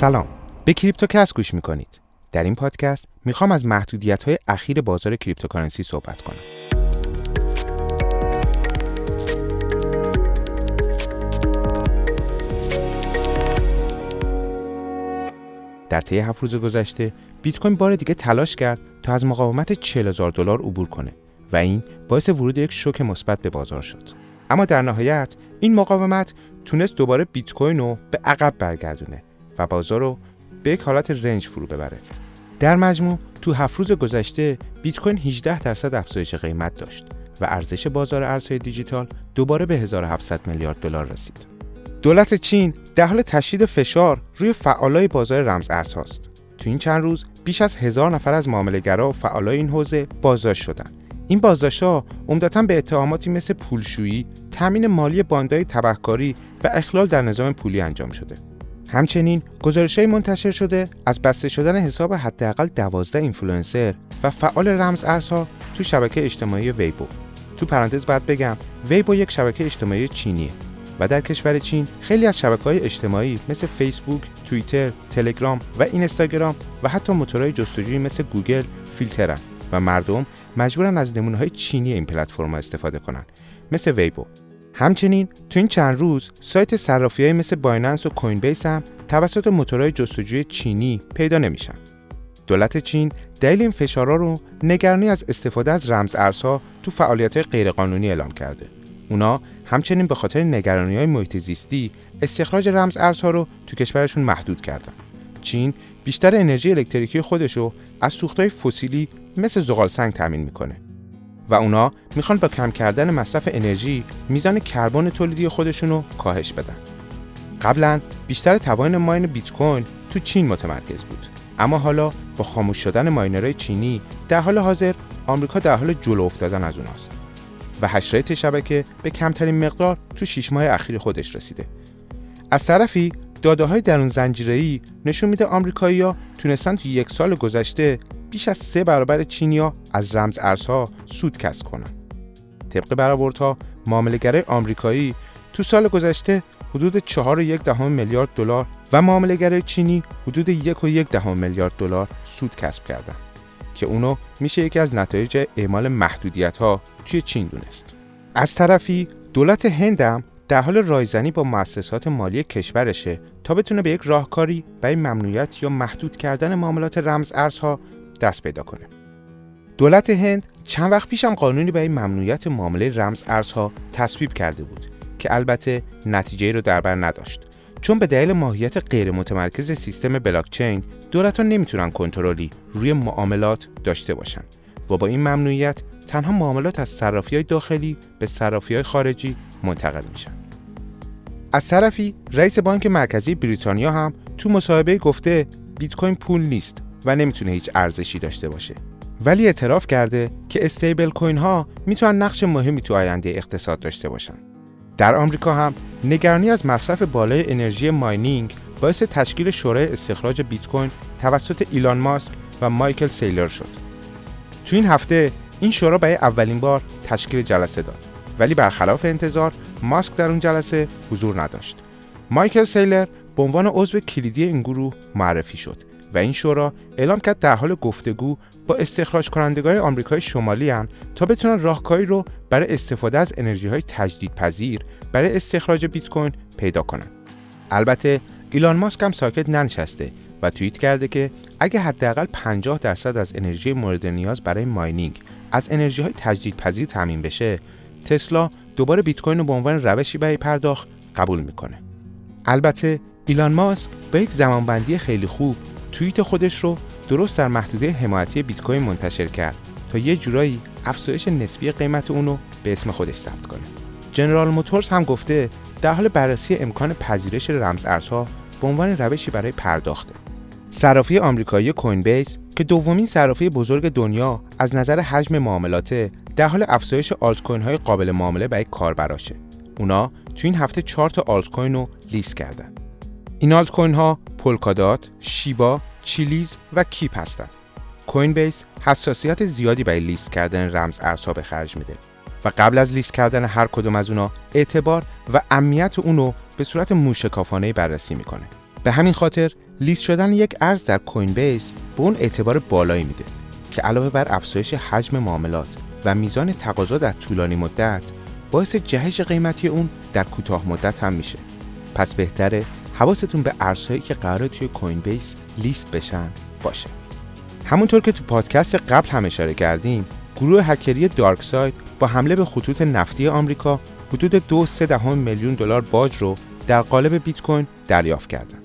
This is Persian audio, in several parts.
سلام. به کریپتوکست گوش می‌کنید. در این پادکست می‌خوام از محدودیت های اخیر بازار cryptocurrency صحبت کنم. در طی هفت روز گذشته بیت کوین بار دیگه تلاش کرد تا از مقاومت 40 هزار دلار عبور کنه و این باعث ورود یک شوک مثبت به بازار شد. اما در نهایت این مقاومت تونست دوباره بیت کوین رو به عقب برگردونه و بازار رو به یک حالت رنج فرو ببره در مجموع تو هفت روز گذشته بیت کوین 18 درصد افزایش قیمت داشت و ارزش بازار ارزهای دیجیتال دوباره به 1700 میلیارد دلار رسید. دولت چین در حال تشدید فشار روی فعالای بازار رمز ارزهاست. تو این چند روز بیش از هزار نفر از معاملهگرا و فعالای این حوزه بازداشت شدند. این بازداشت‌ها عمدتا به اتهاماتی مثل پولشویی، تامین مالی باندهای تبهکاری و اخلال در نظام پولی انجام شده. همچنین گزارش‌های منتشر شده از بسته شدن حساب حداقل 12 اینفلوئنسر و فعال رمز ارزها تو شبکه اجتماعی ویبو. تو پرانتز باید بگم ویبو یک شبکه اجتماعی چینیه و در کشور چین خیلی از شبکه های اجتماعی مثل فیسبوک، توییتر، تلگرام و اینستاگرام و حتی موتورهای جستجویی مثل گوگل فیلترن و مردم مجبورن از نمونه های چینی این پلتفرم استفاده کنن مثل ویبو همچنین تو این چند روز سایت صرافی مثل بایننس و کوین بیس هم توسط موتورهای جستجوی چینی پیدا نمیشن. دولت چین دلیل این فشارها رو نگرانی از استفاده از رمز ارزها تو فعالیت غیرقانونی اعلام کرده. اونا همچنین به خاطر نگرانی های محیط زیستی استخراج رمز ارزها رو تو کشورشون محدود کردن. چین بیشتر انرژی الکتریکی خودش رو از سوختهای فسیلی مثل زغال سنگ تامین می‌کنه و اونا می‌خوان با کم کردن مصرف انرژی میزان کربن تولیدی خودشون رو کاهش بدن. قبلا بیشتر توان ماین بیت کوین تو چین متمرکز بود اما حالا با خاموش شدن ماینرهای چینی در حال حاضر آمریکا در حال جلو افتادن از اوناست و هشریت شبکه به کمترین مقدار تو شش ماه اخیر خودش رسیده. از طرفی داده های درون زنجیره‌ای نشون میده آمریکایی‌ها تونستن تو یک سال گذشته بیش از سه برابر چینیا از رمز ارزها سود کسب کنند. طبق برآوردها معاملهگرای آمریکایی تو سال گذشته حدود 4.1 دهم میلیارد دلار و معاملهگرای چینی حدود 1.1 دهم میلیارد دلار سود کسب کردند که اونو میشه یکی از نتایج اعمال محدودیت ها توی چین دونست. از طرفی دولت هند هم در حال رایزنی با مؤسسات مالی کشورشه تا بتونه به یک راهکاری برای ممنوعیت یا محدود کردن معاملات رمز ارزها دست پیدا کنه. دولت هند چند وقت پیش هم قانونی برای ممنوعیت معامله رمز ارزها تصویب کرده بود که البته نتیجه رو در بر نداشت. چون به دلیل ماهیت غیر متمرکز سیستم بلاکچین دولت ها نمی‌تونن کنترلی روی معاملات داشته باشن و با این ممنوعیت تنها معاملات از صرافی های داخلی به صرافی های خارجی منتقل میشن. از طرفی رئیس بانک مرکزی بریتانیا هم تو مصاحبه گفته بیت کوین پول نیست. و نمی‌تونه هیچ ارزشی داشته باشه. ولی اعتراف کرده که استیبل کوین ها می‌تونن نقش مهمی تو آینده اقتصاد داشته باشن. در آمریکا هم نگرانی از مصرف بالای انرژی ماینینگ باعث تشکیل شورای استخراج بیت کوین توسط ایلان ماسک و مایکل سیلر شد. تو این هفته این شورا برای اولین بار تشکیل جلسه داد. ولی برخلاف انتظار ماسک در اون جلسه حضور نداشت. مایکل سیلر به عنوان عضو کلیدی این گروه معرفی شد. و این شورا اعلام کرد در حال گفتگو با استخراج کنندگان آمریکای شمالی هم تا بتونن راهکاری رو برای استفاده از انرژی های تجدیدپذیر برای استخراج بیت کوین پیدا کنن. البته ایلان ماسک هم ساکت ننشسته و توییت کرده که اگه حداقل 50 درصد از انرژی مورد نیاز برای ماینینگ از انرژی های تجدیدپذیر تامین بشه تسلا دوباره بیت کوین رو به عنوان روشی برای پرداخت قبول می‌کنه. البته ایلان ماسک با یک زمانبندی خیلی خوب توییت خودش رو درست در محدوده حمایتی بیت کوین منتشر کرد تا یه جورایی افزایش نسبی قیمت اونو به اسم خودش ثبت کنه. جنرال موتورز هم گفته در حال بررسی امکان پذیرش رمز ارزها به عنوان روشی برای پرداخته. صرافی آمریکایی کوین بیس که دومین صرافی بزرگ دنیا از نظر حجم معاملات در حال افزایش آلت کوین های قابل معامله برای کاربراشه. اونا تو این هفته 4 تا آلت کوین رو لیست کردن. این آلت کوین ها پولکادات، شیبا، چیلیز و Keep هستند. کوین بیس حساسیت زیادی برای لیست کردن رمز ارزها به خرج میده و قبل از لیست کردن هر کدوم از اونا اعتبار و امنیت اونو به صورت موشکافانه بررسی می‌کنه. به همین خاطر لیست شدن یک ارز در کوین بیس به اون اعتبار بالایی میده که علاوه بر افزایش حجم معاملات و میزان تقاضا در طولانی مدت باعث جهش قیمتی اون در کوتاه مدت هم میشه پس بهتره حواستون به ارزهایی که قراره توی کوین بیس لیست بشن باشه. همونطور که تو پادکست قبل هم اشاره کردیم گروه هکری دارک ساید با حمله به خطوط نفتی آمریکا حدود دو سه دهم میلیون دلار باج رو در قالب بیت کوین دریافت کردن.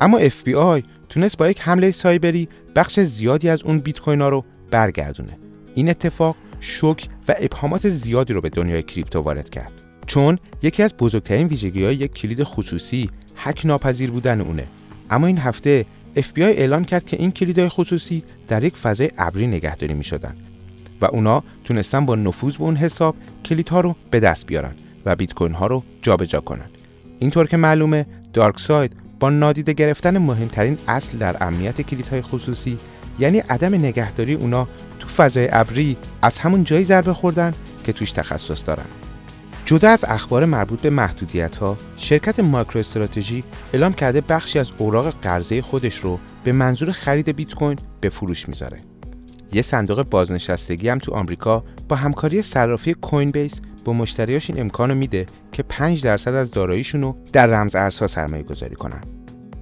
اما FBI تونست با یک حمله سایبری بخش زیادی از اون بیت کوین ها رو برگردونه. این اتفاق شوک و ابهامات زیادی رو به دنیای کریپتو وارد کرد. چون یکی از بزرگترین ویژگی های یک کلید خصوصی هک ناپذیر بودن اونه. اما این هفته FBI اعلام کرد که این کلیدهای خصوصی در یک فضای ابری نگهداری می شدن و اونا تونستن با نفوذ به اون حساب کلیدها رو به دست بیارن و بیت کوین ها رو جابجا کنن. اینطور که معلومه دارک ساید با نادیده گرفتن مهمترین اصل در امنیت کلیدهای خصوصی یعنی عدم نگهداری اونا تو فضای ابری از همون جایی ضربه خوردن که توش تخصص دارن. جدا از اخبار مربوط به محدودیت ها شرکت مایکرو استراتژی اعلام کرده بخشی از اوراق قرضه خودش رو به منظور خرید بیت کوین به فروش می‌ذاره یه صندوق بازنشستگی هم تو آمریکا با همکاری صرافی کوین بیس با مشتریاش این امکانو میده که 5 درصد از داراییشون رو در رمز ارزها سرمایه گذاری کنن.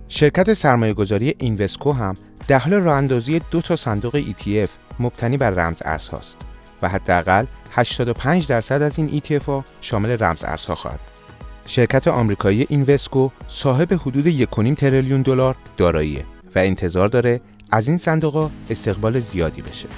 شرکت سرمایه گذاری اینوسکو هم در حال راه اندازی دو تا صندوق ETF مبتنی بر رمز ارزهاست و حداقل 85 درصد از این ETF ها شامل رمز ارزها خواهد شرکت آمریکایی اینوسکو صاحب حدود 1.5 تریلیون دلار داراییه و انتظار داره از این صندوق استقبال زیادی بشه.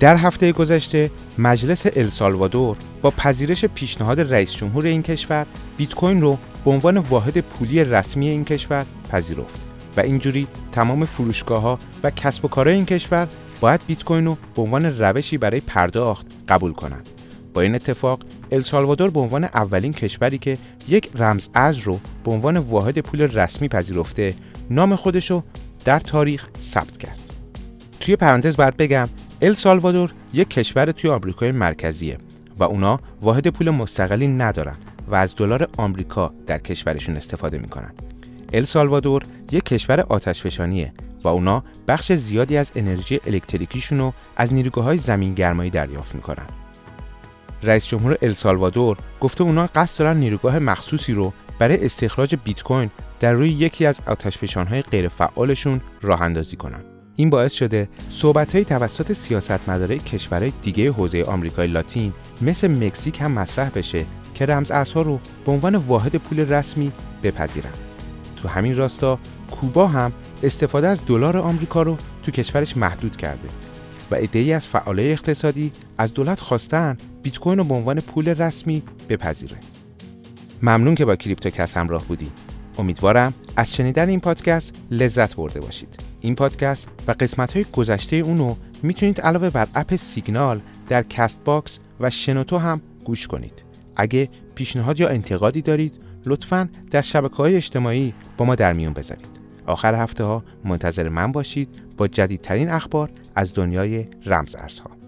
در هفته گذشته مجلس السالوادور با پذیرش پیشنهاد رئیس جمهور این کشور بیت کوین رو به عنوان واحد پولی رسمی این کشور پذیرفت و اینجوری تمام فروشگاه ها و کسب و کارهای این کشور باید بیت کوین رو به عنوان روشی برای پرداخت قبول کنند. با این اتفاق السالوادور به عنوان اولین کشوری که یک رمز ارز رو به عنوان واحد پول رسمی پذیرفته نام خودش رو در تاریخ ثبت کرد. توی پرانتز باید بگم ال سالوادور یک کشور توی آمریکای مرکزیه و اونا واحد پول مستقلی ندارن و از دلار آمریکا در کشورشون استفاده می‌کنن. ال سالوادور یک کشور آتشفشانیه و اونا بخش زیادی از انرژی الکتریکیشون رو از نیروگاه های زمین گرمایی دریافت می‌کنن. رئیس جمهور ال سالوادور گفته اونا قصد دارن نیروگاه مخصوصی رو برای استخراج بیت کوین در روی یکی از آتشفشانهای غیرفعالشون راه اندازی کنن. این باعث شده صحبت‌های توسط سیاستمدارای کشورهای دیگه حوزه آمریکای لاتین مثل مکزیک هم مطرح بشه که رمز ارزها رو به عنوان واحد پول رسمی بپذیرن. تو همین راستا کوبا هم استفاده از دلار آمریکا رو تو کشورش محدود کرده و ایده از فعالای اقتصادی از دولت خواستن بیت کوین رو به عنوان پول رسمی بپذیره. ممنون که با کریپتوکس همراه بودید. امیدوارم از شنیدن این پادکست لذت برده باشید. این پادکست و قسمت های گذشته اونو می‌تونید علاوه بر اپ سیگنال در کست باکس و شنوتو هم گوش کنید. اگه پیشنهاد یا انتقادی دارید لطفا در شبکه های اجتماعی با ما در میون بذارید. آخر هفته ها منتظر من باشید با جدیدترین اخبار از دنیای رمز ارزها.